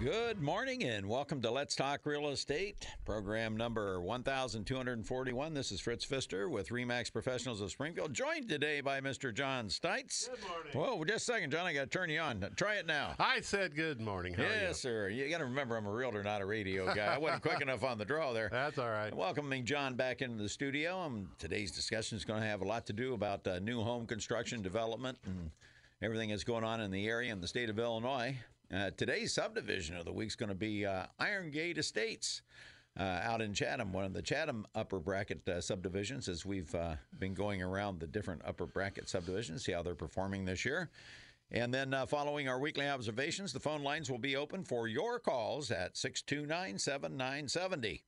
Good morning and welcome to Let's Talk Real Estate, program number 1241. This is Fritz Pfister with Remax Professionals of Springfield, joined today by Mr. John Stites. Good morning. Whoa, just a second, John. I got to turn you on. Try it now. I said good morning. How yes, you? sir. You got to remember I'm a realtor, not a radio guy. I wasn't quick enough on the draw there. That's all right. Welcoming John back into the studio. Um, today's discussion is going to have a lot to do about uh, new home construction development and everything that's going on in the area in the state of Illinois. Uh, today's subdivision of the week is going to be uh, Iron Gate Estates. Uh, out in Chatham, one of the Chatham upper bracket uh, subdivisions, as we've uh, been going around the different upper bracket subdivisions, see how they're performing this year. And then uh, following our weekly observations, the phone lines will be open for your calls at 629 7970.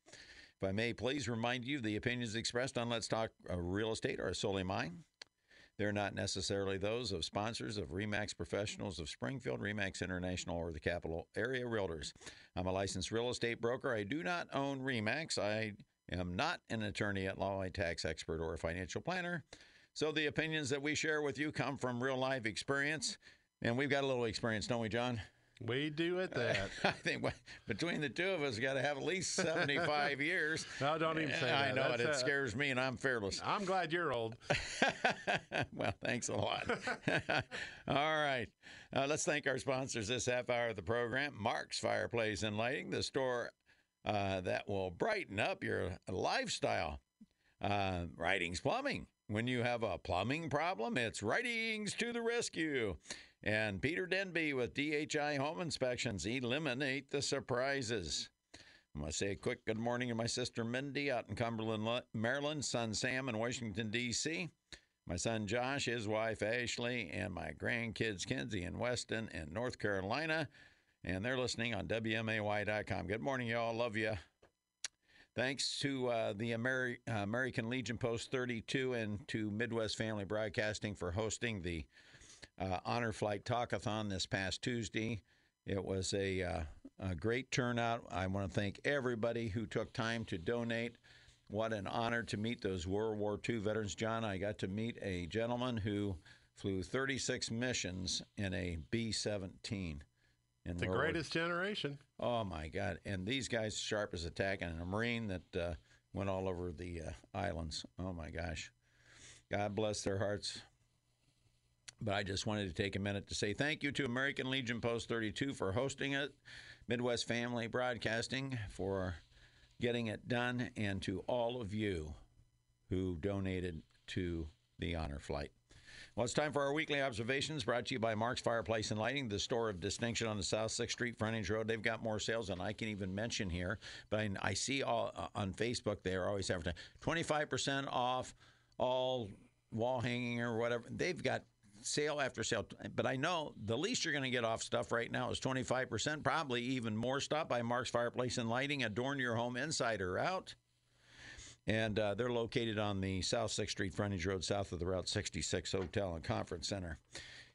If I may please remind you, the opinions expressed on Let's Talk uh, Real Estate are solely mine. They're not necessarily those of sponsors of REMAX Professionals of Springfield, REMAX International, or the Capital Area Realtors. I'm a licensed real estate broker. I do not own REMAX. I am not an attorney at law, a tax expert, or a financial planner. So the opinions that we share with you come from real life experience. And we've got a little experience, don't we, John? We do at that. I think between the two of us, got to have at least 75 years. No, don't even say that. I know it. That's, It uh, scares me, and I'm fearless. I'm glad you're old. well, thanks a lot. All right. Uh, let's thank our sponsors this half hour of the program Mark's Fireplace and Lighting, the store uh, that will brighten up your lifestyle. Uh, Writings Plumbing. When you have a plumbing problem, it's Writings to the rescue. And Peter Denby with DHI Home Inspections. Eliminate the surprises. Going to say a quick good morning to my sister Mindy out in Cumberland, Maryland, son Sam in Washington, D.C., my son Josh, his wife Ashley, and my grandkids Kinsey and Weston in North Carolina. And they're listening on WMAY.com. Good morning, y'all. Love you. Thanks to uh, the Ameri- American Legion Post 32 and to Midwest Family Broadcasting for hosting the uh, Honor Flight Talkathon this past Tuesday. It was a, uh, a great turnout. I want to thank everybody who took time to donate. What an honor to meet those World War II veterans. John, I got to meet a gentleman who flew 36 missions in a B 17. In The World War greatest generation. Oh my God! And these guys sharp as a tack, and a Marine that uh, went all over the uh, islands. Oh my gosh! God bless their hearts. But I just wanted to take a minute to say thank you to American Legion Post 32 for hosting it, Midwest Family Broadcasting for getting it done, and to all of you who donated to the honor flight. Well, it's time for our weekly observations brought to you by Mark's Fireplace and Lighting, the store of distinction on the South 6th Street frontage road. They've got more sales than I can even mention here, but I, see all uh, on Facebook they're always advertising 25% off all wall hanging or whatever. They've got sale after sale, but I know the least you're going to get off stuff right now is 25%, probably even more. Stop by Mark's Fireplace and Lighting, adorn your home inside or out. And uh, they're located on the South 6th Street frontage road, south of the Route 66 Hotel and Conference Center.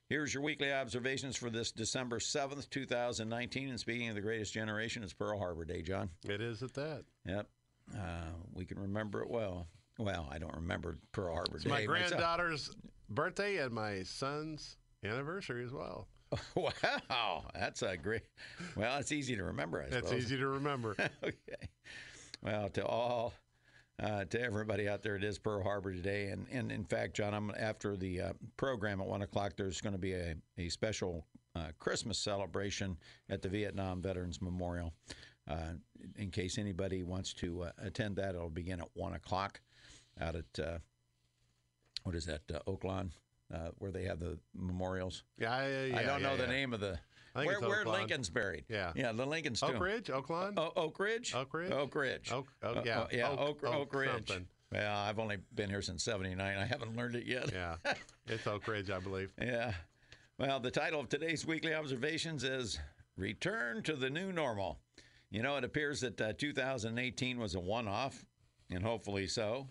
Here's your weekly observations for this December 7th, 2019. And speaking of the greatest generation, it's Pearl Harbor Day, John. It is at that. Yep. Uh, we can remember it well. Well, I don't remember Pearl Harbor It's Day. my granddaughter's birthday and my son's anniversary as well. Wow, that's a great. Well, it's easy to remember, I That's suppose. easy to remember. okay. Well, to all, uh, to everybody out there, it is Pearl Harbor today, and and in fact, John, I'm after the uh, program at one o'clock. There's going to be a a special uh, Christmas celebration at the Vietnam Veterans Memorial. Uh, in case anybody wants to uh, attend that, it'll begin at one o'clock out at uh, what is that uh, Oaklawn, uh, where they have the memorials. Yeah, yeah, yeah I don't yeah, know the name of the where, where Lincoln's buried. Yeah. yeah, the Lincoln's Oak. Ridge, Oaklawn. O- Oak Ridge? Oak Ridge? Oak Ridge. Oak- Oak- Uh, yeah. uh, yeah, Oak- Oak, Oak, Oak Ridge. something. Well, I've only been here since 79. I haven't learned it yet. Yeah, it's Oak Ridge, I believe. Yeah. Well, the title of today's weekly observations is Return to the New Normal. You know, it appears that uh, 2018 was a one off, and hopefully so.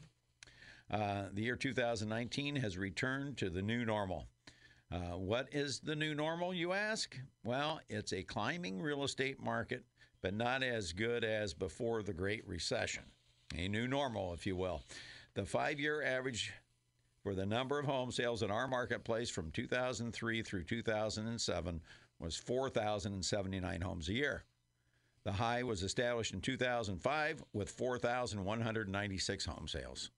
Uh, the year 2019 has returned to the new normal. Uh, what is the new normal, you ask? Well, it's a climbing real estate market, but not as good as before the Great Recession. A new normal, if you will. The five year average for the number of home sales in our marketplace from 2003 through 2007 was 4,079 homes a year. The high was established in 2005 with 4,196 home sales.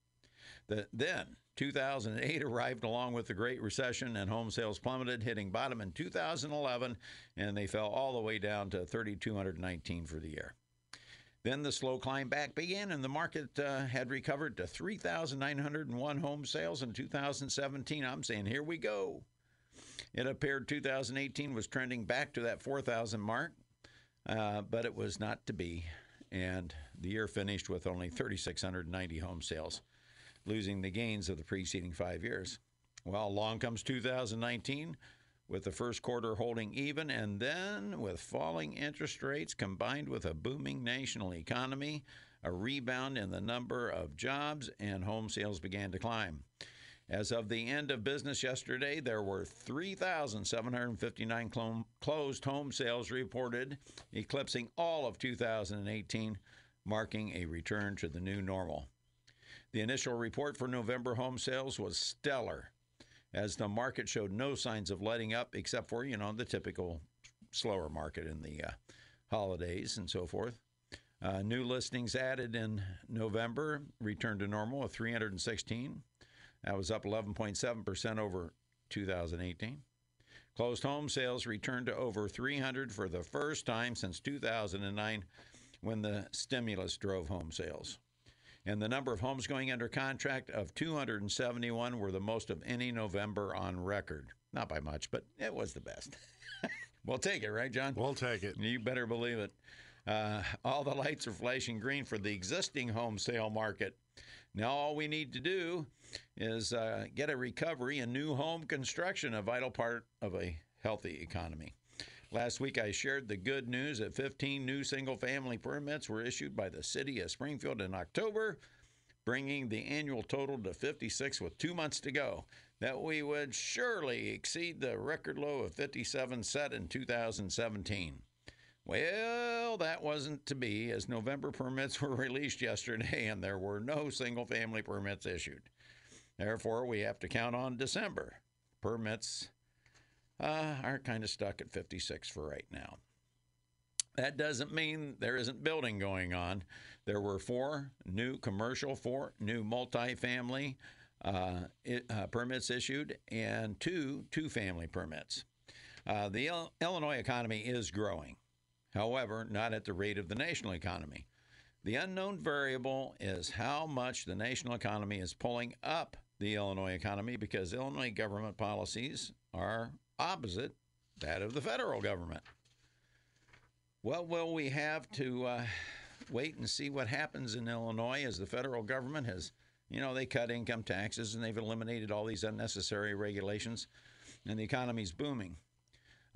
The, then, 2008 arrived along with the Great Recession, and home sales plummeted, hitting bottom in 2011, and they fell all the way down to 3,219 for the year. Then the slow climb back began, and the market uh, had recovered to 3,901 home sales in 2017. I'm saying, here we go. It appeared 2018 was trending back to that 4,000 mark, uh, but it was not to be. And the year finished with only 3,690 home sales, losing the gains of the preceding five years. Well, along comes 2019 with the first quarter holding even, and then with falling interest rates combined with a booming national economy, a rebound in the number of jobs, and home sales began to climb. As of the end of business yesterday, there were 3,759 clo- closed home sales reported, eclipsing all of 2018, marking a return to the new normal. The initial report for November home sales was stellar as the market showed no signs of letting up except for, you know, the typical slower market in the uh, holidays and so forth. Uh, new listings added in November returned to normal of 316. That was up 11.7% over 2018. Closed home sales returned to over 300 for the first time since 2009 when the stimulus drove home sales and the number of homes going under contract of 271 were the most of any November on record. Not by much, but it was the best. we'll take it, right, John? We'll take it. You better believe it. Uh, all the lights are flashing green for the existing home sale market. Now, all we need to do is uh, get a recovery in new home construction, a vital part of a healthy economy. Last week, I shared the good news that 15 new single family permits were issued by the city of Springfield in October, bringing the annual total to 56 with two months to go. That we would surely exceed the record low of 57 set in 2017. Well, that wasn't to be, as November permits were released yesterday and there were no single family permits issued. Therefore, we have to count on December. Permits uh, are kind of stuck at 56 for right now. That doesn't mean there isn't building going on. There were four new commercial, four new multifamily uh, uh, permits issued, and two two family permits. Uh, the Il- Illinois economy is growing, however, not at the rate of the national economy. The unknown variable is how much the national economy is pulling up the Illinois economy because Illinois government policies are opposite that of the federal government. Well, will we have to uh, wait and see what happens in Illinois as the federal government has, you know, they cut income taxes and they've eliminated all these unnecessary regulations, and the economy's booming.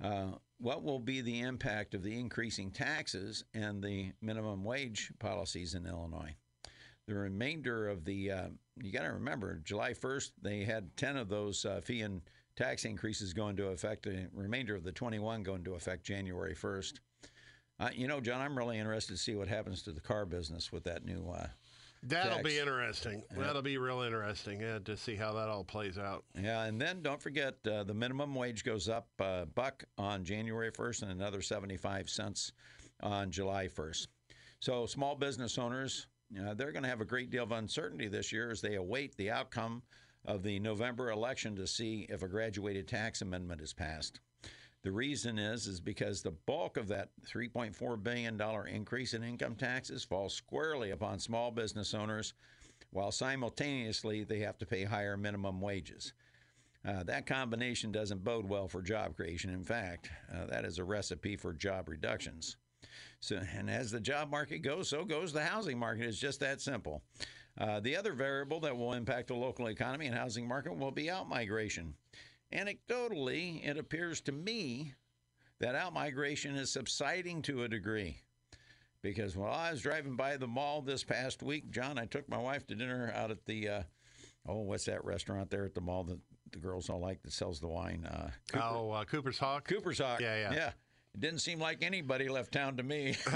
Uh, what will be the impact of the increasing taxes and the minimum wage policies in Illinois? The remainder of the, uh, you got to remember, July 1st, they had 10 of those uh, fee and tax increases go into effect. The remainder of the 21 go into effect January 1st. Uh, you know, John, I'm really interested to see what happens to the car business with that new. Uh, That'll tax. be interesting. Yeah. That'll be real interesting yeah, to see how that all plays out. Yeah, and then don't forget uh, the minimum wage goes up uh, buck on January 1st and another 75 cents on July 1st. So small business owners, uh, they're going to have a great deal of uncertainty this year as they await the outcome of the November election to see if a graduated tax amendment is passed. The reason is is because the bulk of that 3.4 billion dollar increase in income taxes falls squarely upon small business owners, while simultaneously they have to pay higher minimum wages. Uh, that combination doesn't bode well for job creation. In fact, uh, that is a recipe for job reductions. So, and as the job market goes, so goes the housing market. It's just that simple. Uh, the other variable that will impact the local economy and housing market will be outmigration. Anecdotally, it appears to me that outmigration is subsiding to a degree. Because while I was driving by the mall this past week, John, I took my wife to dinner out at the, uh, oh, what's that restaurant there at the mall that the girls all like that sells the wine? Uh, Cooper, Oh, uh, Cooper's Hawk. Cooper's Hawk. Yeah, yeah. Yeah. It didn't seem like anybody left town to me.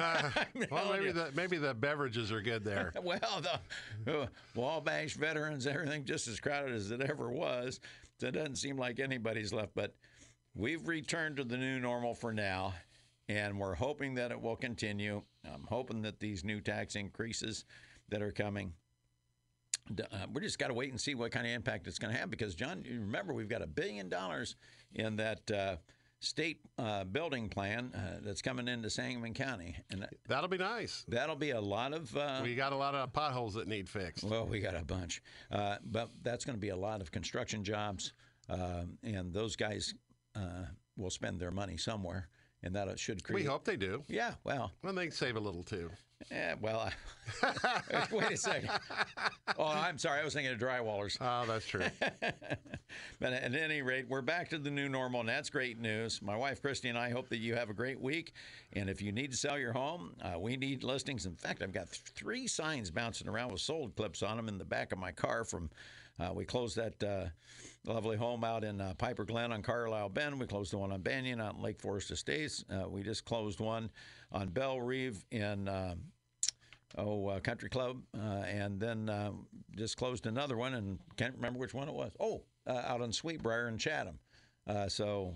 well, maybe you. the maybe the beverages are good there. well, the uh, Wabash veterans, everything just as crowded as it ever was. So it doesn't seem like anybody's left, but we've returned to the new normal for now. and we're hoping that it will continue. I'm hoping that these new tax increases that are coming. Uh, we just got to wait and see what kind of impact it's going to have because, John, remember we've got a billion dollars in that uh, state uh, building plan uh, that's coming into Sangamon County, and that- That'll be nice. that'll be a lot of. Uh, We got a lot of potholes that need fixed. well, we got a bunch, uh, but that's going to be a lot of construction jobs, um, and those guys uh, will spend their money somewhere, and that should create. We hope they do. Yeah, well, Well, they save a little too. Yeah, well. I, wait a second. Oh, I'm sorry. I was thinking of drywallers. Oh, that's true. But at any rate, we're back to the new normal, and that's great news. My wife Christy and I hope that you have a great week. And if you need to sell your home, uh, we need listings. In fact, I've got th- three signs bouncing around with sold clips on them in the back of my car. From uh, we closed that uh, lovely home out in uh, Piper Glen on Carlisle Bend. We closed the one on Banyan out in Lake Forest Estates. Uh, we just closed one on Bell Reeve in. Uh, oh, uh, Country Club, uh, and then uh, just closed another one, and can't remember which one it was. Oh, out on Sweetbriar in Chatham. So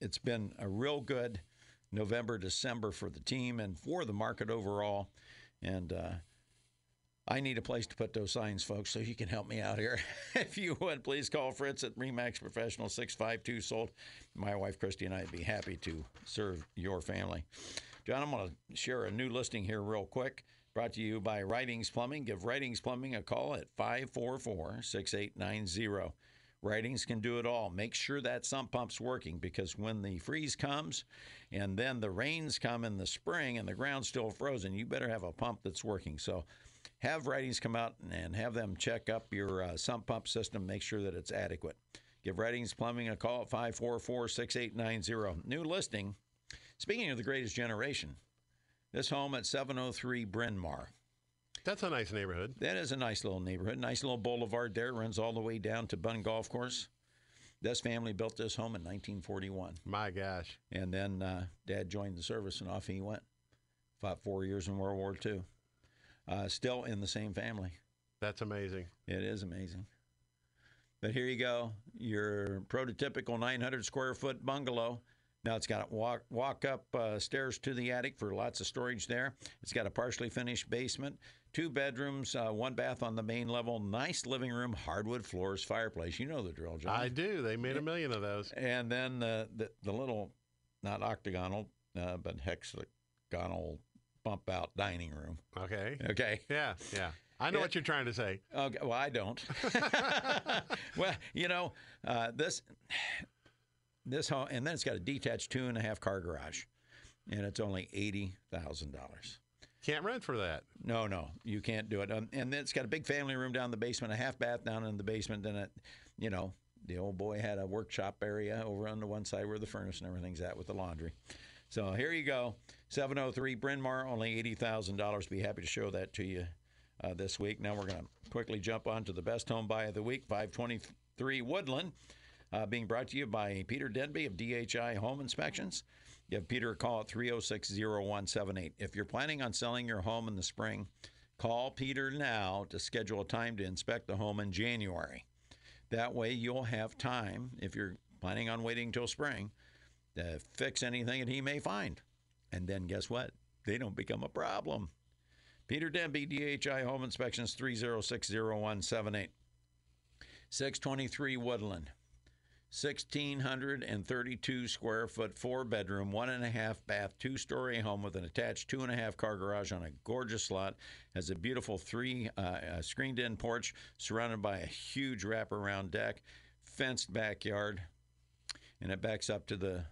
it's been a real good November, December for the team and for the market overall. And I need a place to put those signs, folks, so you can help me out here. if you would, please call Fritz at Remax Professional 652 Sold. My wife, Christy, and I'd be happy to serve your family. John, I'm going to share a new listing here real quick. Brought to you by Writings Plumbing. Give Writings Plumbing a call at 544 6890. Writings can do it all. Make sure that sump pump's working because when the freeze comes and then the rains come in the spring and the ground's still frozen, you better have a pump that's working. So have Writings come out and have them check up your uh, sump pump system, make sure that it's adequate. Give Writings Plumbing a call at 544 6890. New listing. Speaking of the greatest generation, this home at 703 Bryn Mawr. That's a nice neighborhood. That is a nice little neighborhood. Nice little boulevard there. Runs all the way down to Bunn Golf Course. This family built this home in 1941. My gosh. And then uh, dad joined the service and off he went. Fought four years in World War II. Uh, still in the same family. That's amazing. It is amazing. But here you go, your prototypical 900 square foot bungalow. Now it's got walk walk up uh, stairs to the attic for lots of storage there. It's got a partially finished basement, two bedrooms, uh, one bath on the main level, nice living room, hardwood floors, fireplace. You know the drill, John. I do. They made a million of those. And then the the, the little, not octagonal, uh, but hexagonal bump out dining room. Okay. Okay. Yeah, yeah. I know Yeah. what you're trying to say. Okay, well, I don't. well, you know, uh, this this home, and then it's got a detached two and a half car garage, and it's only eighty thousand dollars. Can't rent for that. No, no, you can't do it. Um, and then it's got a big family room down in the basement, a half bath down in the basement. Then it, you know, the old boy had a workshop area over on the one side where the furnace and everything's at with the laundry. So here you go, 703 Bryn Mawr, only $80,000. Be happy to show that to you uh, this week. Now we're going to quickly jump on to the best home buy of the week, 523 Woodland, uh, being brought to you by Peter Denby of DHI Home Inspections. Give Peter a call at 306 0178. If you're planning on selling your home in the spring, call Peter now to schedule a time to inspect the home in January. That way you'll have time, if you're planning on waiting until spring, to fix anything that he may find. And then guess what? They don't become a problem. Peter Denby, DHI Home Inspections, 306 0178. 623 Woodland. 1,632 square foot, four bedroom, one and a half bath, two story home with an attached two and a half car garage on a gorgeous lot. Has a beautiful three uh, uh, screened in porch surrounded by a huge wraparound deck, fenced backyard, and it backs up to the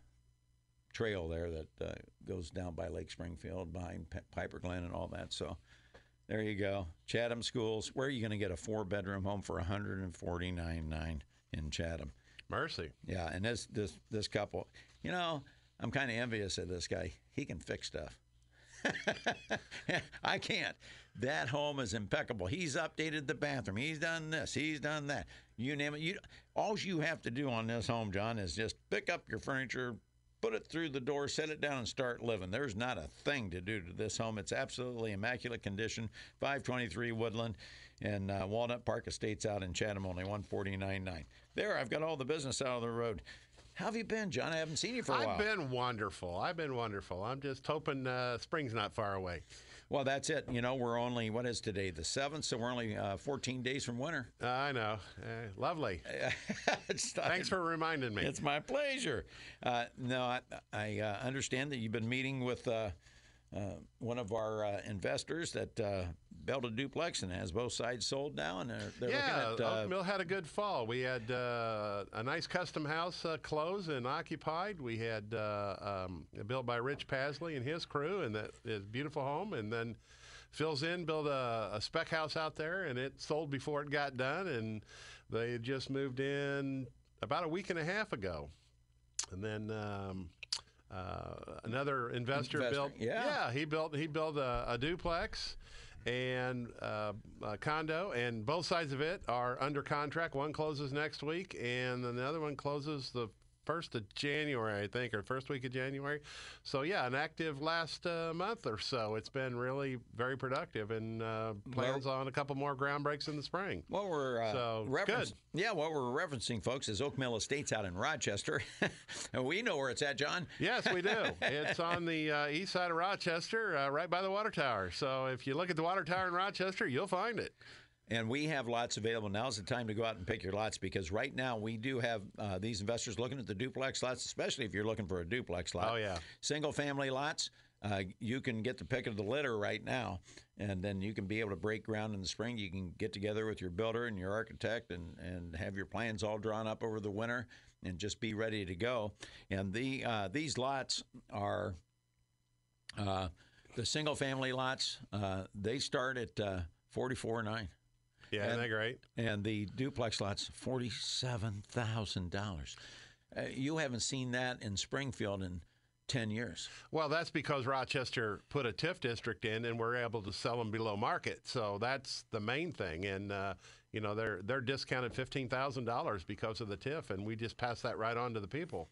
trail there that uh, goes down by Lake Springfield behind P- Piper Glen and all that. So there you go. Chatham Schools. Where are you going to get a four bedroom home for 149.9 in Chatham? Mercy. Yeah, and this this this couple, you know, I'm kind of envious of this guy. He can fix stuff. I can't. That home is impeccable. He's updated the bathroom. He's done this. He's done that. You name it. You all you have to do on this home, John, is just pick up your furniture, put it through the door, set it down, and start living. There's not a thing to do to this home. It's absolutely immaculate condition. 523 Woodland and uh, Walnut Park Estates out in Chatham, only 149.9. There, I've got all the business out of the road. How have you been, John? I haven't seen you for a I've while. I've been wonderful. I've been wonderful. I'm just hoping uh, spring's not far away. Well, that's it. You know, we're only, what is today, the 7th, so we're only uh, 14 days from winter. Uh, I know. Uh, lovely. Thanks for reminding me. It's my pleasure. Uh, no, I, I uh, understand that you've been meeting with uh, one of our uh, investors that uh, built a duplex and has both sides sold now, and they're, they're yeah, looking at. Uh, Oak Mill had a good fall. We had uh, a nice custom house uh, closed and occupied. We had uh, um, built by Rich Pasley and his crew, and that is beautiful home. And then fills in, built a, a spec house out there, and it sold before it got done. And they had just moved in about a week and a half ago. And then um, uh, another investor, Investor, built. yeah. he built he built a, a duplex and uh, a condo, and both sides of it are under contract. One closes next week, and then the other one closes the first of January, I think, or first week of January. So yeah, an active last uh, month or so. It's been really very productive, and uh, plans on a couple more ground breaks in the spring. What we're uh, So, reference- good. yeah, what we're referencing, folks, is Oak Mill Estates out in Rochester, and we know where it's at, John. Yes, we do. it's on the uh, east side of Rochester, uh, right by the water tower. So if you look at the water tower in Rochester, you'll find it. And we have lots available. Now's the time to go out and pick your lots because right now we do have uh, these investors looking at the duplex lots, especially if you're looking for a duplex lot. Oh, yeah. Single family lots, uh, you can get the pick of the litter right now, and then you can be able to break ground in the spring. You can get together with your builder and your architect and, and have your plans all drawn up over the winter and just be ready to go. And the uh, these lots are uh, the single family lots. Uh, they start at uh, forty four nine. Yeah, And- isn't that great? And the duplex lots, forty-seven thousand dollars. Uh, you haven't seen that in Springfield in ten years. Well, that's because Rochester put a TIF district in, and we're able to sell them below market. So that's the main thing. And uh, you know, they're they're discounted fifteen thousand dollars because of the TIF, and we just pass that right on to the people.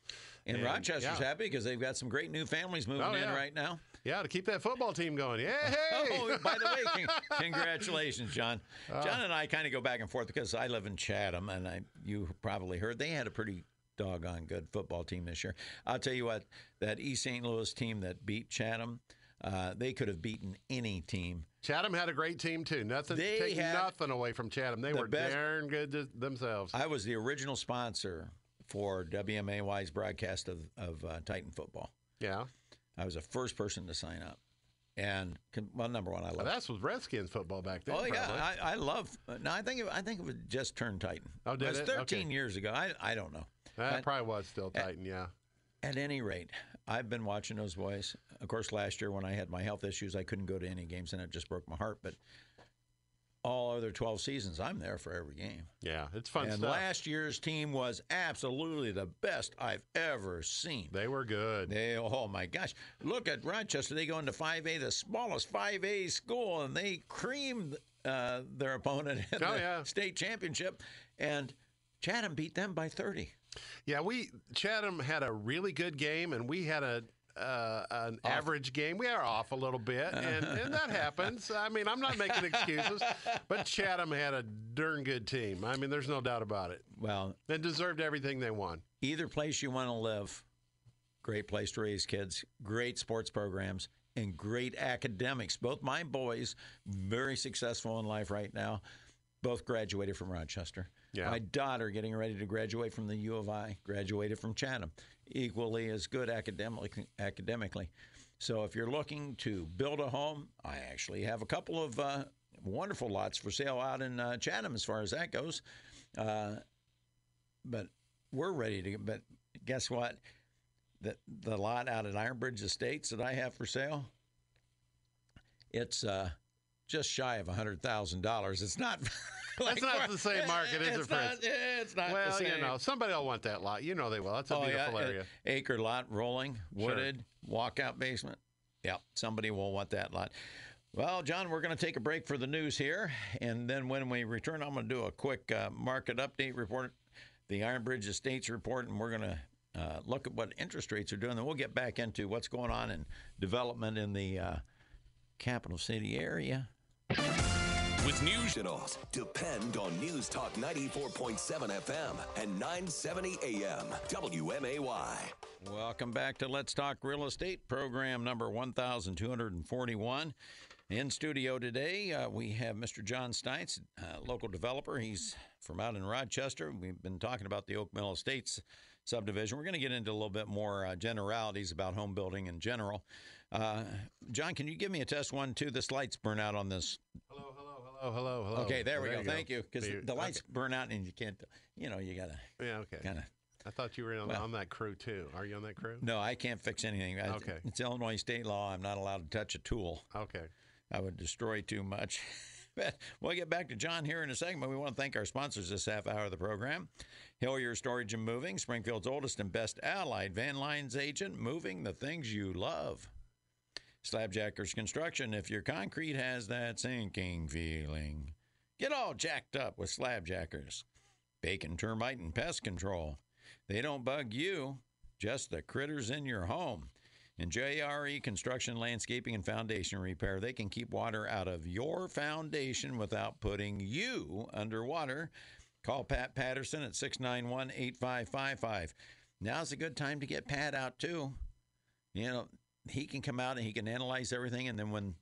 And, And, Rochester's yeah. happy because they've got some great new families moving Oh, in right now. Yeah, to keep that football team going. Yeah, hey. Oh, by the way, con- congratulations, John. John and I kind of go back and forth because I live in Chatham, and I you probably heard they had a pretty doggone good football team this year. I'll tell you what, that East St. Louis team that beat Chatham, uh, they could have beaten any team. Chatham had a great team too. Nothing, They take had nothing away from Chatham. They the were best- darn good to themselves. I was the original sponsor for WMAY's broadcast of, of uh, Titan football. yeah, I was the first person to sign up. And well, number one, I love. that's was Redskins football back then. Oh yeah, probably. I, I love. No, I think it, I think it was just turned Titan. Oh, did was it? 13 Okay. years ago. I I don't know. that But probably was still Titan. Yeah. at any rate, I've been watching those boys. Of course, last year when I had my health issues, I couldn't go to any games, and it just broke my heart. But all other 12 seasons, I'm there for every game. Yeah, it's fun and stuff. last year's team was absolutely the best I've ever seen. they were good. They, oh my gosh! Look at Rochester. They go into 5A, the smallest 5A school, and they creamed uh, their opponent in Oh, the yeah. state championship. And Chatham beat them by 30. Yeah, we Chatham had a really good game, and we had a uh, an average game. We are off a little bit, and, and that happens. I mean, I'm not making excuses, but Chatham had a darn good team. I mean, there's no doubt about it. Well, They deserved everything they won. either place you want to live, great place to raise kids, great sports programs, and great academics. Both my boys, very successful in life right now, both graduated from Rochester. Yeah. My daughter, getting ready to graduate from the U of I, graduated from Chatham, equally as good academically. academically. So if you're looking to build a home, I actually have a couple of uh, wonderful lots for sale out in uh, Chatham as far as that goes. Uh, but we're ready to. But guess what? The the lot out at Ironbridge Estates that I have for sale, it's uh, just shy of hundred thousand dollars. It's not. like- not the same market, is it, it's not? It's not. the Well, same. you know, somebody will want that lot. You know they will. That's a Oh, beautiful yeah, area. acre lot, rolling, Sure. wooded, walkout basement. Yep, somebody will want that lot. Well, John, we're going to take a break for the news here, and then when we return, I'm going to do a quick uh, market update report, the Ironbridge Estates report, and we're going to uh, look at what interest rates are doing. Then we'll get back into what's going on in development in the uh, capital city area. With news. Depend on News Talk 94.7 FM and 970 AM. WMAY. Welcome back to Let's Talk Real Estate, program number 1241. In studio today, uh, we have Mr. John Steitz, uh, local developer. He's from out in Rochester. We've been talking about the Oak Mill Estates subdivision. We're going to get into a little bit more uh, generalities about home building in general. Uh, John, can you give me a test one, two? This light's burn out on this. Hello, hello, hello, hello, hello. Okay, there Oh, we go. you Thank you. Because the lights okay. burn out and you can't, you know, you got to Yeah, okay. kind of. I thought you were on, Well- on that crew too. Are you on that crew? No, I can't fix anything. I- Okay. It's Illinois state law. I'm not allowed to touch a tool. Okay. I would destroy too much. But we'll get back to John here in a second, but we want to thank our sponsors this half hour of the program. Hillier Storage and Moving, Springfield's oldest and best allied van lines agent, moving the things you love. Slabjackers Construction, if your concrete has that sinking feeling, get all jacked up with Slabjackers. Bacon Termite and Pest Control. They don't bug you, just the critters in your home. And JRE Construction, Landscaping, and Foundation Repair, they can keep water out of your foundation without putting you underwater. Call Pat Patterson at 691 8555. Now's a good time to get Pat out, too. You know, he can come out and he can analyze everything, and then when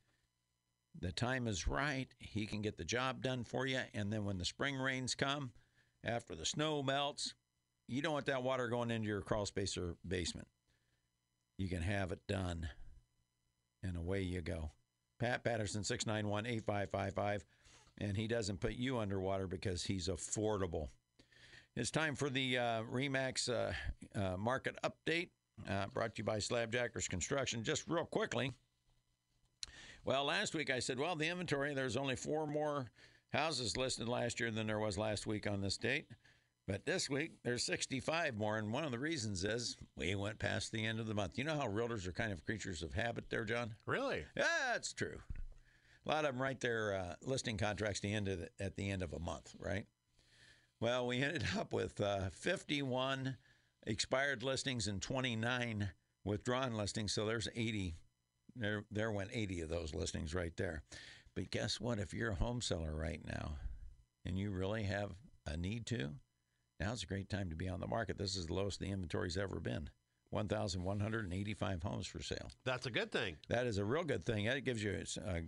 the time is right, he can get the job done for you. And then when the spring rains come, after the snow melts, you don't want that water going into your crawl space or basement you can have it done. And away you go. Pat Patterson, 691 8555. And he doesn't put you underwater because he's affordable. It's time for the uh, Remax uh, uh, market update uh, brought to you by Slabjackers Construction. Just real quickly. Well, last week I said, well, the inventory, there's only four more houses listed last year than there was last week on this date. But this week, there's 65 more, and one of the reasons is we went past the end of the month. You know how realtors are kind of creatures of habit there, John? Really? Yeah, that's true. A lot of them write their uh, listing contracts the end of the, at the end of a month, right? Well, we ended up with uh, 51 expired listings and 29 withdrawn listings. So there's 80. There, there went 80 of those listings right there. But guess what? If you're a home seller right now and you really have a need to, now's a great time to be on the market. This is the lowest the inventory's ever been 1,185 homes for sale. That's a good thing. That is a real good thing. That gives you. Uh,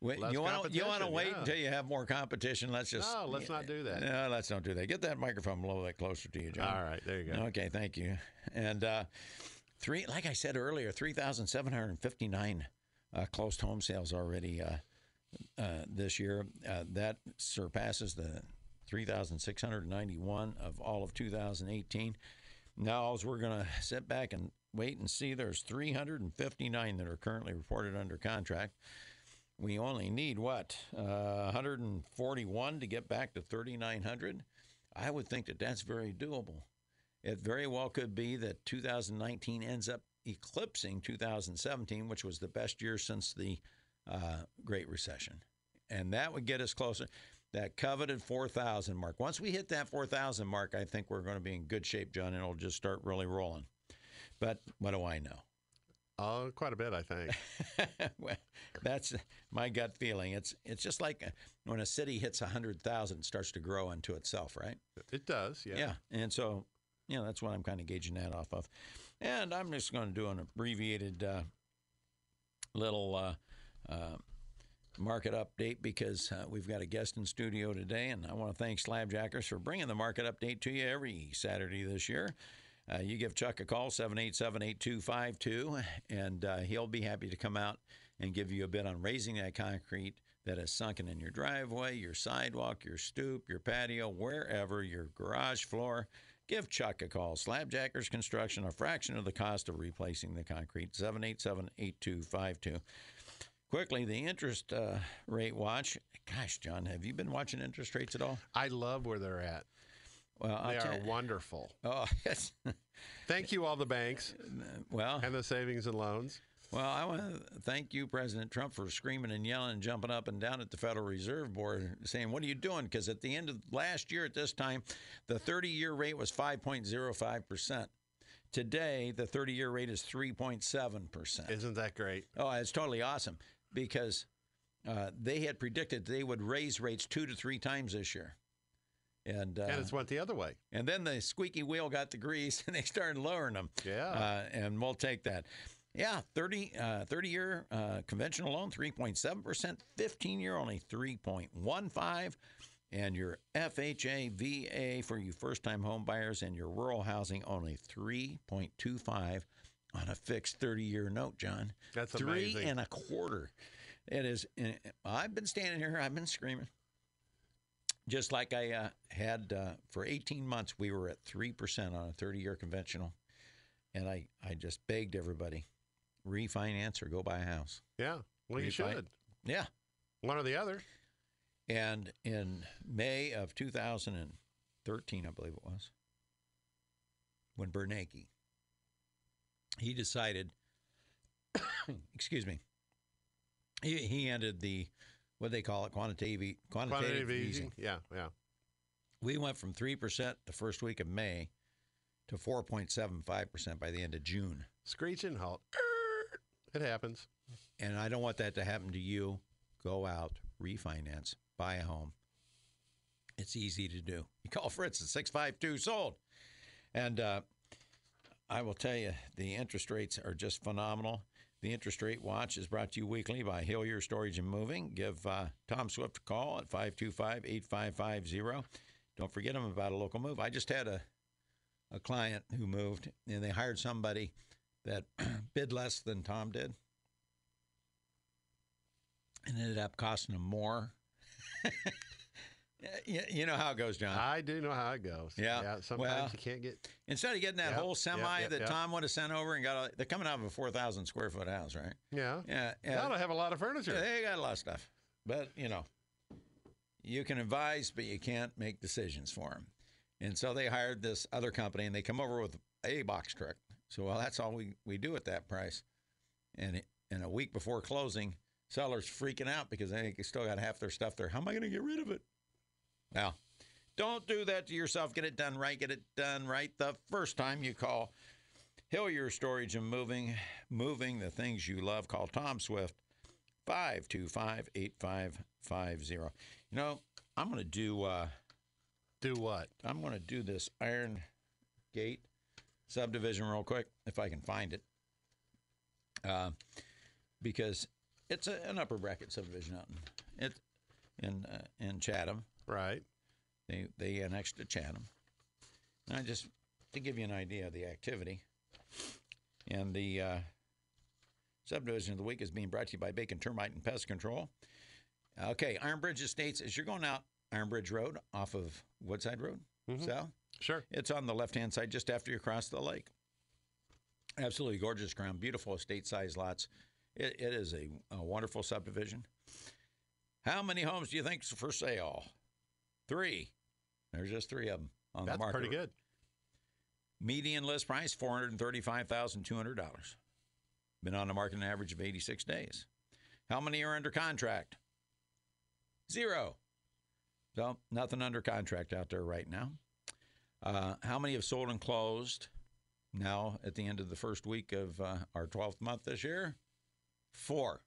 wait, you want to you want to competition, wait yeah. until you have more competition. Let's just No, let's not do that. No, let's not do that. Get that microphone a little bit closer to you, John. All right, there you go. Okay, thank you. And uh, three, like I said earlier, three thousand seven hundred fifty-nine uh, closed home sales already uh, uh, this year. Uh, that surpasses the three thousand six hundred ninety-one of all of two thousand eighteen. Now, as we're going to sit back and wait and see, there's 359 that are currently reported under contract. We only need what uh, 141 to get back to 3,900. I would think that that's very doable. It very well could be that 2019 ends up eclipsing 2017, which was the best year since the uh, Great Recession, and that would get us closer. That coveted 4,000 mark. Once we hit that 4,000 mark, I think we're going to be in good shape, John, and it'll just start really rolling. But what do I know? Oh, quite a bit, I think. well, that's my gut feeling. It's it's just like uh, when a city hits 100,000, it starts to grow into itself, right? It does, yeah. Yeah. And so, you know, that's what I'm kind of gauging that off of. And I'm just going to do an abbreviated uh, little uh, uh, market update because uh, we've got a guest in studio today. And I want to thank Slabjackers for bringing the market update to you every Saturday this year. Uh, you give Chuck a call, 787 8252, and uh, he'll be happy to come out and give you a bit on raising that concrete that is sunken in your driveway, your sidewalk, your stoop, your patio, wherever, your garage floor. Give Chuck a call. Slabjackers Construction, a fraction of the cost of replacing the concrete, 787 8252. Quickly, the interest uh, rate watch. Gosh, John, have you been watching interest rates at all? I love where they're at. Well, I'll They are wonderful. Oh, yes. Thank you, all the banks well, and the savings and loans. Well, I want to thank you, President Trump, for screaming and yelling and jumping up and down at the Federal Reserve Board, saying, What are you doing? Because at the end of last year at this time, the 30 year rate was 5.05%. Today, the 30 year rate is 3.7%. Isn't that great? Oh, it's totally awesome because uh, they had predicted they would raise rates two to three times this year. And, uh, went the other way. and then the squeaky wheel got the grease and they started lowering them. Yeah. Uh, and we'll take that. Yeah, 30, uh, 30 year uh, conventional loan, 3.7%, 15 year only 3.15, and your FHA VA for you first time home buyers and your rural housing only 3.25 on a fixed 30 year note, John. That's Three amazing. and a quarter. It is. eh, I've been standing here. I've been screaming. Just like I uh, had uh, for 18 months, we were at 3% on a 30 year conventional. And I, I just begged everybody refinance or go buy a house. Yeah. Well, you should. Yeah. One or the other. And in May of 2013, I believe it was, when Bernanke, he decided, excuse me, he, he ended the, what do they call it, quantitative, quantitative, Quantitative easing. easing. Yeah. Yeah. We went from 3% the first week of May to 4.75% by the end of June. Screeching halt. It happens. And I don't want that to happen to you. Go out, refinance, buy a home. It's easy to do. You call Fritz at 652 sold. And uh, I will tell you, the interest rates are just phenomenal. The interest rate watch is brought to you weekly by Hillier Storage and Moving. Give uh, Tom Swift a call at 525 8550. Don't forget him about a local move. I just had a, a client who moved and they hired somebody that bid less than Tom did and ended up costing them more. you, you know how it goes, John. I do know how it goes. Yeah. Sometimes Well, you can't get. Instead of getting that Yep, whole semi yep, that yep. Tom would have sent over and got, a, they're coming out of a four thousand square foot house, right? Yeah. Yeah, yeah. I have a lot of furniture. They got a lot of stuff, but you know, you can advise, but you can't make decisions for them. And so they hired this other company, and they come over with a box truck. So well, that's all we we do at that price. And it, and a week before closing, sellers freaking out because they still got half their stuff there. How am I going to get rid of it? Now, don't do that to yourself. Get it done right. Get it done right the first time you call Hillier Storage and Moving. Moving the things you love. Call Tom Swift 525 8550. You know, I'm going to do. Uh, Do what? I'm going to do this Iron Gate subdivision real quick if I can find it, uh, because it's a, an upper bracket subdivision out in it in uh, in Chatham. Right. They they annexed to Chatham, and I just to give you an idea of the activity. And the uh, subdivision of the week is being brought to you by Bacon Termite and Pest Control. Okay, Ironbridge Estates. As you're going out Ironbridge Road off of Woodside Road, Mhm. south, Sure. it's on the left hand side just after you cross the lake. Absolutely gorgeous ground, beautiful estate size lots. It, it is a, a wonderful subdivision. How many homes do you think's for sale? Three. There's just three of them on That's the market. That's pretty good. Median list price four hundred thirty-five thousand two hundred dollars. Been on the market an average of eighty-six days. How many are under contract? Zero. So nothing under contract out there right now. Uh, how many have sold and closed now at the end of the first week of uh, our twelfth month this year? Four.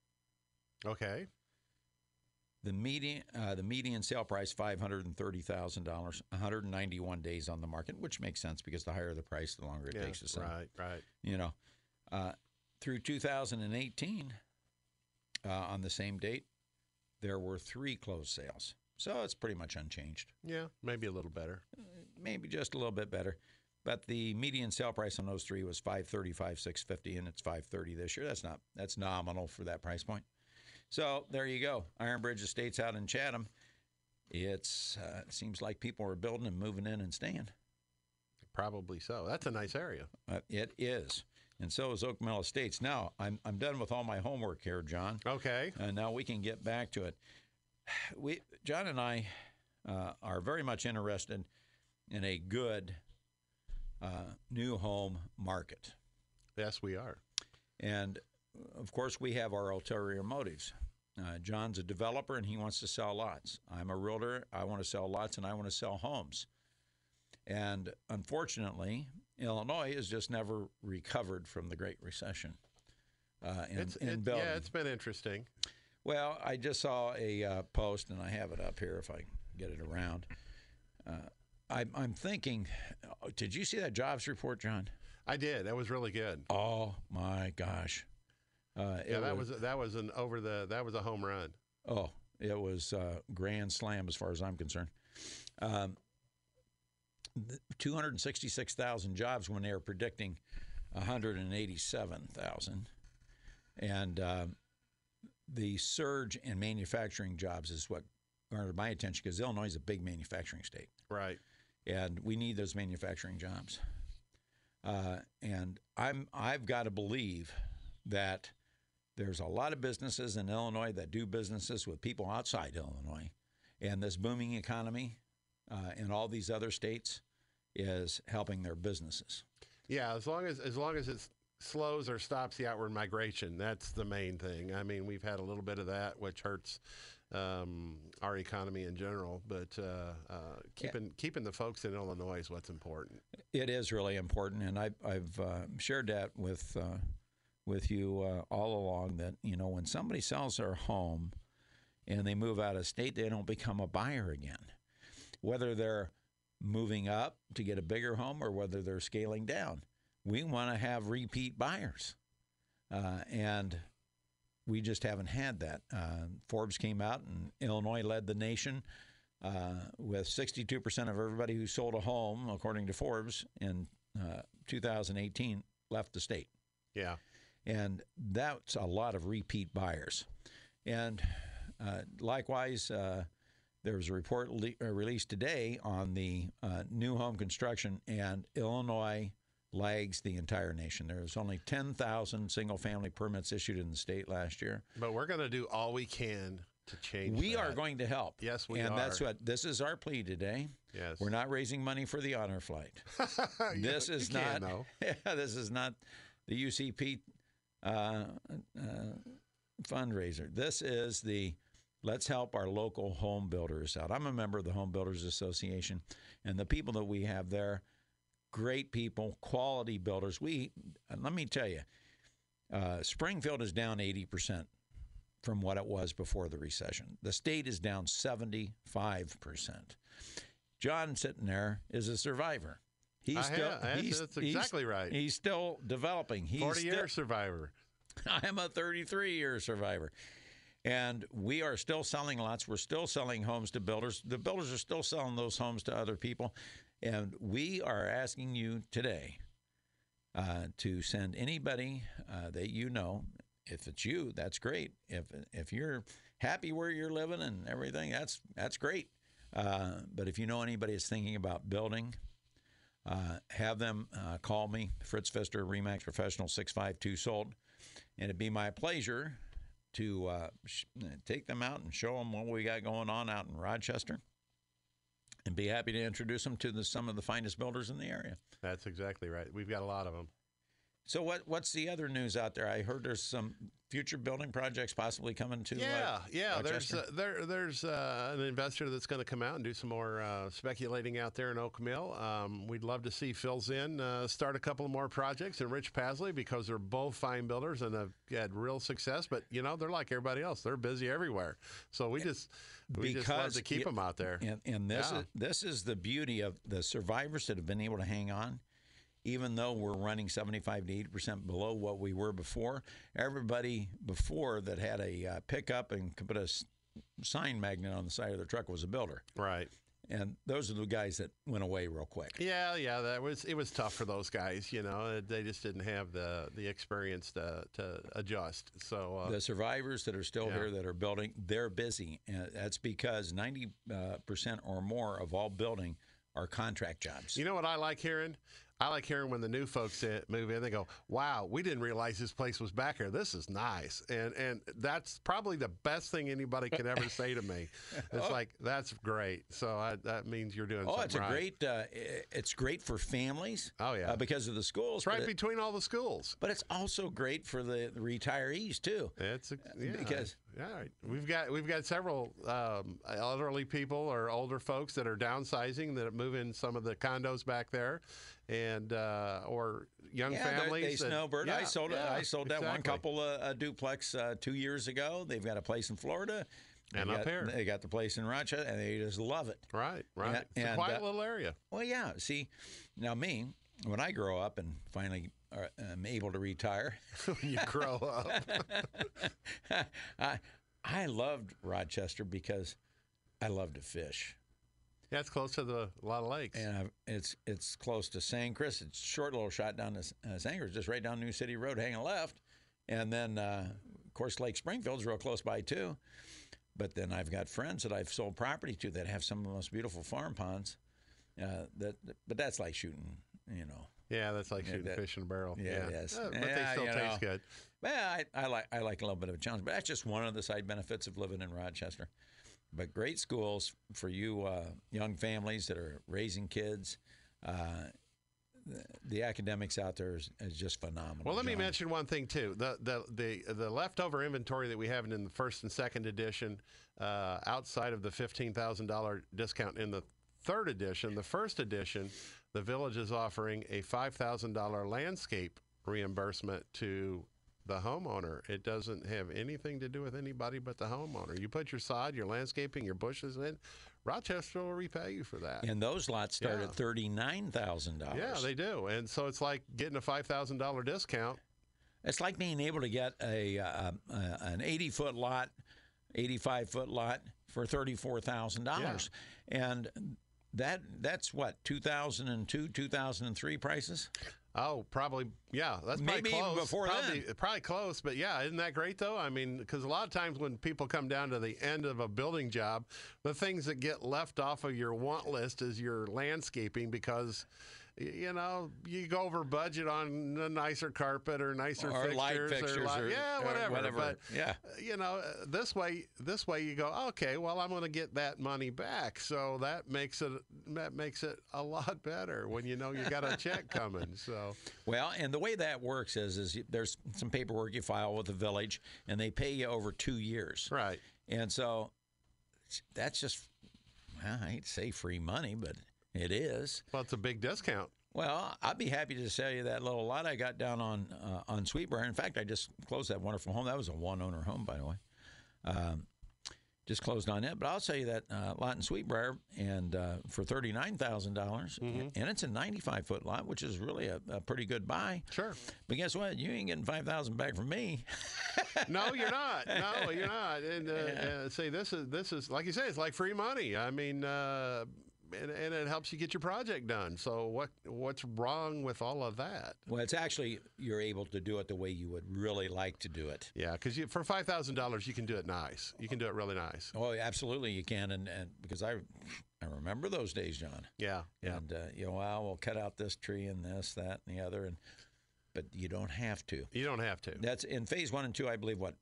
Okay. The median uh, the median sale price five hundred and thirty thousand dollars. One hundred and ninety one days on the market, which makes sense because the higher the price, the longer it Yeah. takes to sell. Right. Right. You know, uh, through 2018, uh, on the same date, there were three closed sales. So it's pretty much unchanged. Yeah. Maybe a little better. Maybe just a little bit better. But the median sale price on those three was 535, 650, and it's 530 this year. That's not that's nominal for that price point. So there you go. Iron Bridge Estates out in Chatham. It's uh, it seems like people are building and moving in and staying. Probably so. That's a nice area. Uh, it is, and so is Oak Mill Estates. Now I'm I'm done with all my homework here, John. Okay. And now we can get back to it. We, John and I, uh, are very much interested in a good uh, new home market, Yes, we are. and of course we have our ulterior motives. Uh, John's a developer and he wants to sell lots. I'm a realtor. I want to sell lots and I want to sell homes. And unfortunately, Illinois has just never recovered from the Great Recession. Uh, in, It's in it, building. yeah. It's been interesting. Well, I just saw a uh, post, and I have it up here if I get it around. Uh, I, I'm thinking, did you see that jobs report, John? I did. That was really good. Oh my gosh! Uh, Yeah, that was that was an over the that was a home run. Oh, it was uh, grand slam as far as I'm concerned. Um, 266,000 jobs when they were predicting 187,000. And um, the surge in manufacturing jobs is what garnered my attention because Illinois is a big manufacturing state Right. and we need those manufacturing jobs. Uh, and I'm I've got to believe that there's a lot of businesses in Illinois that do businesses with people outside Illinois, and this booming economy uh, in all these other states is helping their businesses. Yeah, as long as as long as it slows or stops the outward migration, that's the main thing. I mean, we've had a little bit of that, which hurts um, our economy in general. But uh, uh, keeping keeping the folks in Illinois is what's important. It is really important, and I've, I've uh, shared that with uh, with you uh, all along. That you know, when somebody sells their home and they move out of state, they don't become a buyer again. Whether they're moving up to get a bigger home or whether they're scaling down, we want to have repeat buyers, uh, and we just haven't had that. Uh, Forbes came out, and Illinois led the nation uh, with 62% of everybody who sold a home, according to Forbes, in uh, 2018 left the state. Yeah. And that's a lot of repeat buyers. And uh, likewise, uh, there was a report le- uh, released today on the uh, new home construction, and Illinois lags the entire nation. There was only 10,000 single family permits issued in the state last year. But we're going to do all we can to change. We are going to help. Yes, we are and that's what this is our plea today. Yes. We're not raising money for the honor flight. This is can, not. Yeah, this is not the UCP uh, uh, fundraiser. This is the let's help our local home builders out. I'm a member of the Home Builders Association, and the people that we have there, great people, quality builders. We let me tell you, uh, Springfield is down 80 percent from what it was before the recession. The state is down 75 percent. John sitting there is a survivor. He's I still have- that's- he's, that's he's- exactly right. He's still developing. He's Forty still, year survivor. I'm a 33 year survivor. And we are still selling lots. We're still selling homes to builders. The builders are still selling those homes to other people. And we are asking you today uh, to send anybody uh, that you know. If it's you, that's great. If if you're happy where you're living and everything, that's that's great. Uh, but if you know anybody that's thinking about building, uh, have them uh, call me, Fritz Pfister, Remax Professional, 652 sold. And it'd be my pleasure to uh, sh- take them out and show them what we got going on out in Rochester and be happy to introduce them to the, some of the finest builders in the area. That's exactly right. We've got a lot of them. So, what what's the other news out there? I heard there's some future building projects possibly coming to Yeah, uh, yeah. There's uh, there there's uh, an investor that's going to come out and do some more uh, speculating out there in Oak Mill. Um, we'd love to see Phil Zinn uh, start a couple more projects and Rich Pasley because they're both fine builders and have had real success. But you know they're like everybody else; they're busy everywhere. So we just we just love to keep it- them out there. And, and this Yeah. is this is the beauty of the survivors that have been able to hang on, even though we're running 75 to 80 percent below what we were before. Everybody before that had a uh, pickup and could put a sign magnet on the side of their truck was a builder, Right. and those are the guys that went away real quick. Yeah, yeah, that was it was tough for those guys. You know, they just didn't have the the experience to to adjust. So uh, The survivors that are still Yeah. here that are building, they're busy, and that's because 90 uh, percent or more of all building are contract jobs. You know what I like hearing? I like hearing when the new folks uh, move in. They go, "Wow, we didn't realize this place was back here. This is nice," and and that's probably the best thing anybody can ever say to me. It's like that's great. So I, that means you're doing. Oh, it's a right. great. Uh, it's great for families. Oh, yeah. uh, because of the schools. It's right it- between all the schools. but it's also great for the, the retirees too. It's a, yeah, because All right, we've got we've got several um, elderly people or older folks that are downsizing that move in some of the condos back there, and uh, or young Yeah, families. they snowbird. I Yeah, sold yeah, I sold that one couple uh, a duplex uh, two years ago. They've got a place in Florida. They And up got- here. they got the place in Rochester, and they just love it. Right, right. it's a and, quiet uh, little area. Well, yeah. See, now me, when I grow up and finally uh, am able to retire, when you grow up. I I loved Rochester because I love to fish, Yeah, it's close to the a lot of lakes. and I've, it's it's close to Sangchris. It's a short little shot down to uh, Sangchris, just right down New City Road, hanging left, and then uh, of course Lake Springfield's real close by too. But then I've got friends that I've sold property to that have some of the most beautiful farm ponds. Uh, that, but that's like shooting, you know. Yeah, that's like shooting that- fish in a barrel. yeah, yes. Uh, but Yeah, they still taste know. good. Well, I, I like I like a little bit of a challenge, but that's just one of the side benefits of living in Rochester. But great schools for you uh, young families that are raising kids. Uh, the, the academics out there is, is just phenomenal. Well, let me mention one thing too. The the the the leftover inventory that we have in the first and second edition, uh, outside of the fifteen thousand dollar discount in the third edition, the first edition, the village is offering a five thousand dollar landscape reimbursement to the homeowner. It doesn't have anything to do with anybody but the homeowner. You put your sod, your landscaping, your bushes in, Rochester will repay you for that. And those lots start Yeah. at thirty nine thousand dollars. yeah, they do. And so it's like getting a five thousand dollar discount. It's like being able to get a, uh, uh, an 80 foot lot, 85 foot lot for $34,000. Yeah. And that that's what 2002, 2003 prices. Oh, probably. Yeah, that's Maybe close. before probably, then. Probably close, but yeah, isn't that great though? I mean, because a lot of times when people come down to the end of a building job, the things that get left off of your want list is your landscaping because. You know, you go over budget on a nicer carpet or nicer Or fixtures, light fixtures light- or- yeah, or whatever. whatever. But Yeah. uh, you know, uh, this way, this way you go. Okay, well, I'm going to get that money back, so that makes it that makes it a lot better when you know you got a check coming. So Well, and the way that works is is there's some paperwork you file with the village, and they pay you over two years. right. And so that's just well, I hate to say free money, but it is. Well, it's a big discount. Well, I'd be happy to sell you that little lot I got down on uh, on Sweetbriar. In fact, I just closed that wonderful home. That was a one owner home, by the way. Um, just closed on it, but I'll sell you that uh, lot in Sweetbriar and uh, for thirty nine dollars, and it's a ninety five foot lot, which is really a, a pretty good buy. Sure. But guess what? You ain't getting five thousand back from me. No, you're not. No, you're not. And uh, uh, say this is this is like you say, it's like free money. I mean, uh, and, and it helps you get your project done. So what what's wrong with all of that? Well, it's actually you're able to do it the way you would really like to do it. Yeah, because for five thousand dollars, you can do it nice. You can do it really nice. Oh, absolutely, you can, and, and because I, I remember those days, John. Yeah, yeah. And uh, you know, well, we'll cut out this tree and this, that, and the other, and but you don't have to. You don't have to. That's in phase one and two, I believe. What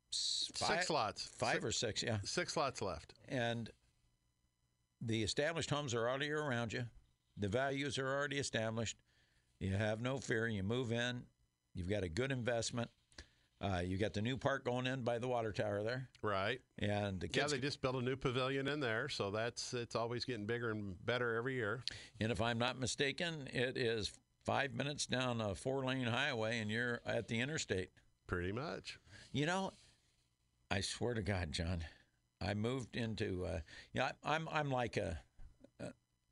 five, Six lots. five Six, or six? Yeah. six lots left. And the established homes are already around you. The values are already established. You have no fear. You move in. You've got a good investment. Uh, you got the new park going in by the water tower there, Right. and the Yeah, they just built a new pavilion in there, so that's it's always getting bigger and better every year. and if I'm not mistaken, it is five minutes down a four-lane highway, and you're at the interstate. Pretty much. You know, I swear to God, John, I moved into. Uh, yeah, I'm I'm like a, uh,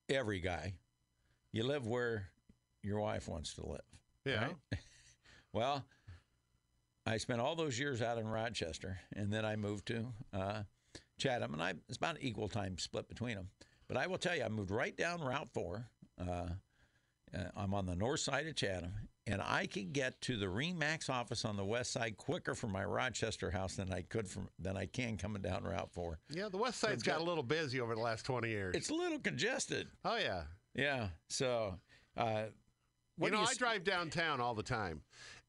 every guy. You live where your wife wants to live. Yeah. Right? Well, I spent all those years out in Rochester, and then I moved to uh, Chatham, and I it's about an equal time split between them. But I will tell you, I moved right down Route Four. Uh, uh, I'm on the north side of Chatham, and I could get to the Remax office on the west side quicker from my Rochester house than I could from than I can coming down Route Four. Yeah, the West Side's got a little busy over the last twenty years. It's a little congested. oh yeah. Yeah. So, uh, you know, I s- drive downtown all the time,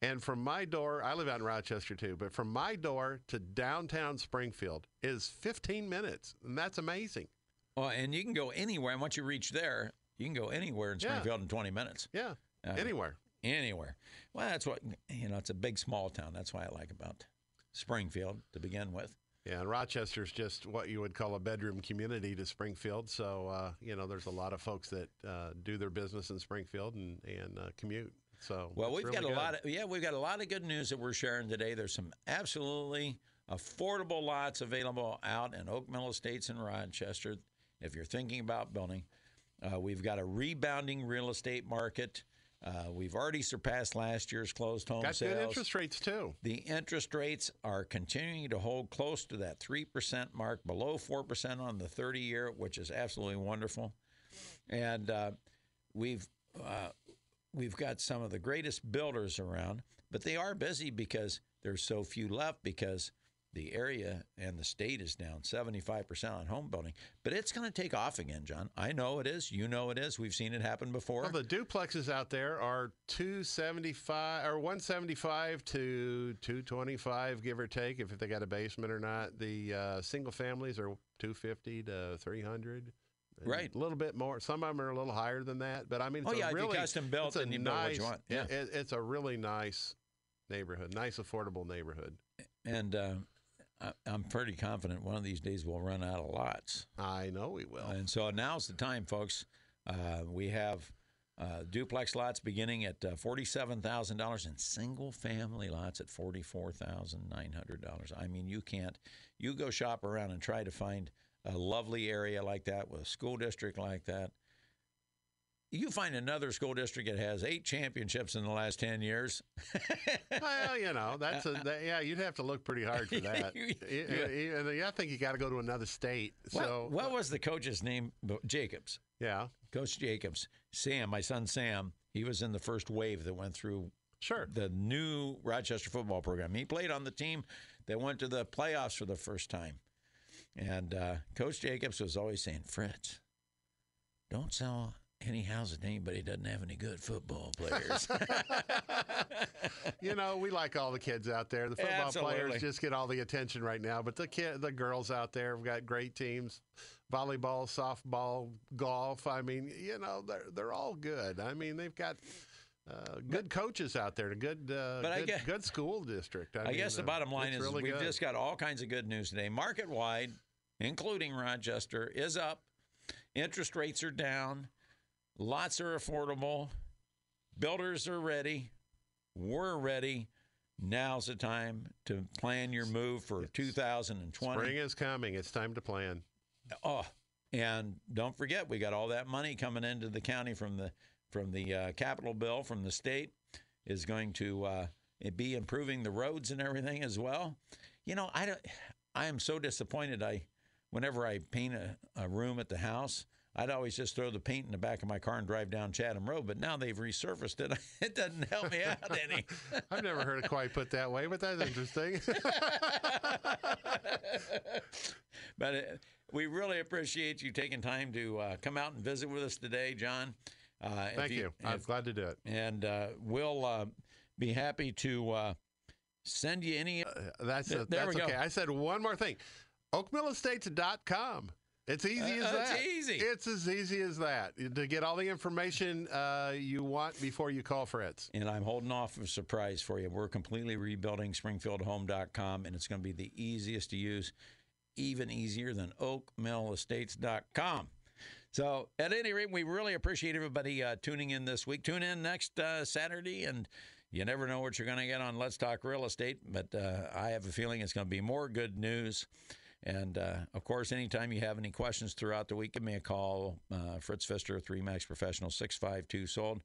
and from my door, I live out in Rochester too. But from my door to downtown Springfield is 15 minutes, and that's amazing. Well, and you can go anywhere. And once you reach there, you can go anywhere in Yeah. Springfield in 20 minutes. Yeah, Uh, anywhere. Anywhere. Well, that's what, you know, it's a big, small town. That's why I like about Springfield to begin with. Yeah, and Rochester's just what you would call a bedroom community to Springfield. So uh, you know, there's a lot of folks that uh, do their business in Springfield and and uh, commute. So Well, we've really got a good. lot of yeah, we've got a lot of good news that we're sharing today. There's some absolutely affordable lots available out in Oak Mill Estates in Rochester. If you're thinking about building, uh, we've got a rebounding real estate market. Uh, we've already surpassed last year's closed home got sales. good interest rates too. The interest rates are continuing to hold close to that 3% mark, below 4% on the 30 year, which is absolutely wonderful. And uh, we've uh, we've got some of the greatest builders around, but they are busy because there's so few left because the area and the state is down 75% on home building. But it's going to take off again, John. I know it is. You know it is. We've seen it happen before. Well, the duplexes out there are 275 or 175 to 225, give or take, if they got a basement or not. The uh, single families are 250 to 300. and Right. A little bit more. Some of them are a little higher than that. But I mean, it's Oh, a yeah, really, custom built, it's a then you build what nice, you want. Yeah. it- it's a really nice neighborhood, nice, affordable neighborhood. and uh, I, I'm pretty confident one of these days we'll run out of lots. I know we will. And so now's the time, folks. Uh, we have uh, duplex lots beginning at uh, $47,000 and single family lots at $44,900. I mean, you can't, you go shop around and try to find a lovely area like that with a school district like that. You find another school district that has eight championships in the last 10 years. well, you know, that's a that, yeah. You'd have to look pretty hard for that. You- Y- y- and I think you got to go to another state. What- So what was the coach's name? Jacobs. yeah, Coach Jacobs, Sam, my son Sam, he was in the first wave that went through sure. the new Rochester football program. He played on the team that went to the playoffs for the first time. And uh, Coach Jacobs was always saying, Fritz, don't sell any house to anybody doesn't have any good football players. you know, we like all the kids out there. The football Absolutely. players just get all the attention right now, but the kid, the girls out there have got great teams. Volleyball, softball, golf. I mean, you know, they're they're all good. I mean, they've got uh, good coaches out there, a good uh, But I good, guess- good school district. I, I mean, guess the uh, bottom line is really we've good. just got all kinds of good news today. Market wide, including Rochester, is up. Interest rates are down. Lots are affordable. Builders are ready. We're ready. Now's the time to plan your move for 2020. Spring is coming. It's time to plan. Oh, and don't forget, we got all that money coming into the county from the from the uh, capital bill from the state is going to uh, it be improving the roads and everything as well. You know, I don't. I am so disappointed. I whenever I paint a, a room at the house. I'd always just throw the paint in the back of my car and drive down Chatham Road, but now they've resurfaced it. It doesn't help me out any. I've never heard it quite put that way, but that's interesting. but uh, we really appreciate you taking time to uh, come out and visit with us today, John. Uh, Thank you. I'm if- glad to do it. and uh, we'll uh, be happy to uh, send you any. That's a, there that's okay. I said one more thing. OakMillEstates.com. It's easy as Uh, that. it's easy. It's as easy as that to get all the information uh, you want before you call Fritz. And I'm holding off a surprise for you. We're completely rebuilding SpringfieldHome.com, and it's going to be the easiest to use, even easier than OakMillEstates.com. So, at any rate, we really appreciate everybody uh, tuning in this week. Tune in next uh, Saturday, and you never know what you're going to get on Let's Talk Real Estate, but uh, I have a feeling it's going to be more good news. And uh, of course, anytime you have any questions throughout the week, give me a call. Uh, Fritz Pfister, Remax Professional, 652 Sold.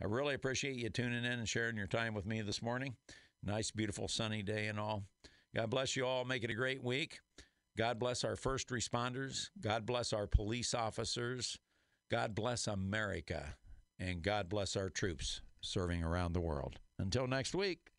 I really appreciate you tuning in and sharing your time with me this morning. Nice, beautiful, sunny day and all. God bless you all. Make it a great week. God bless our first responders. God bless our police officers. God bless America. And God bless our troops serving around the world. Until next week.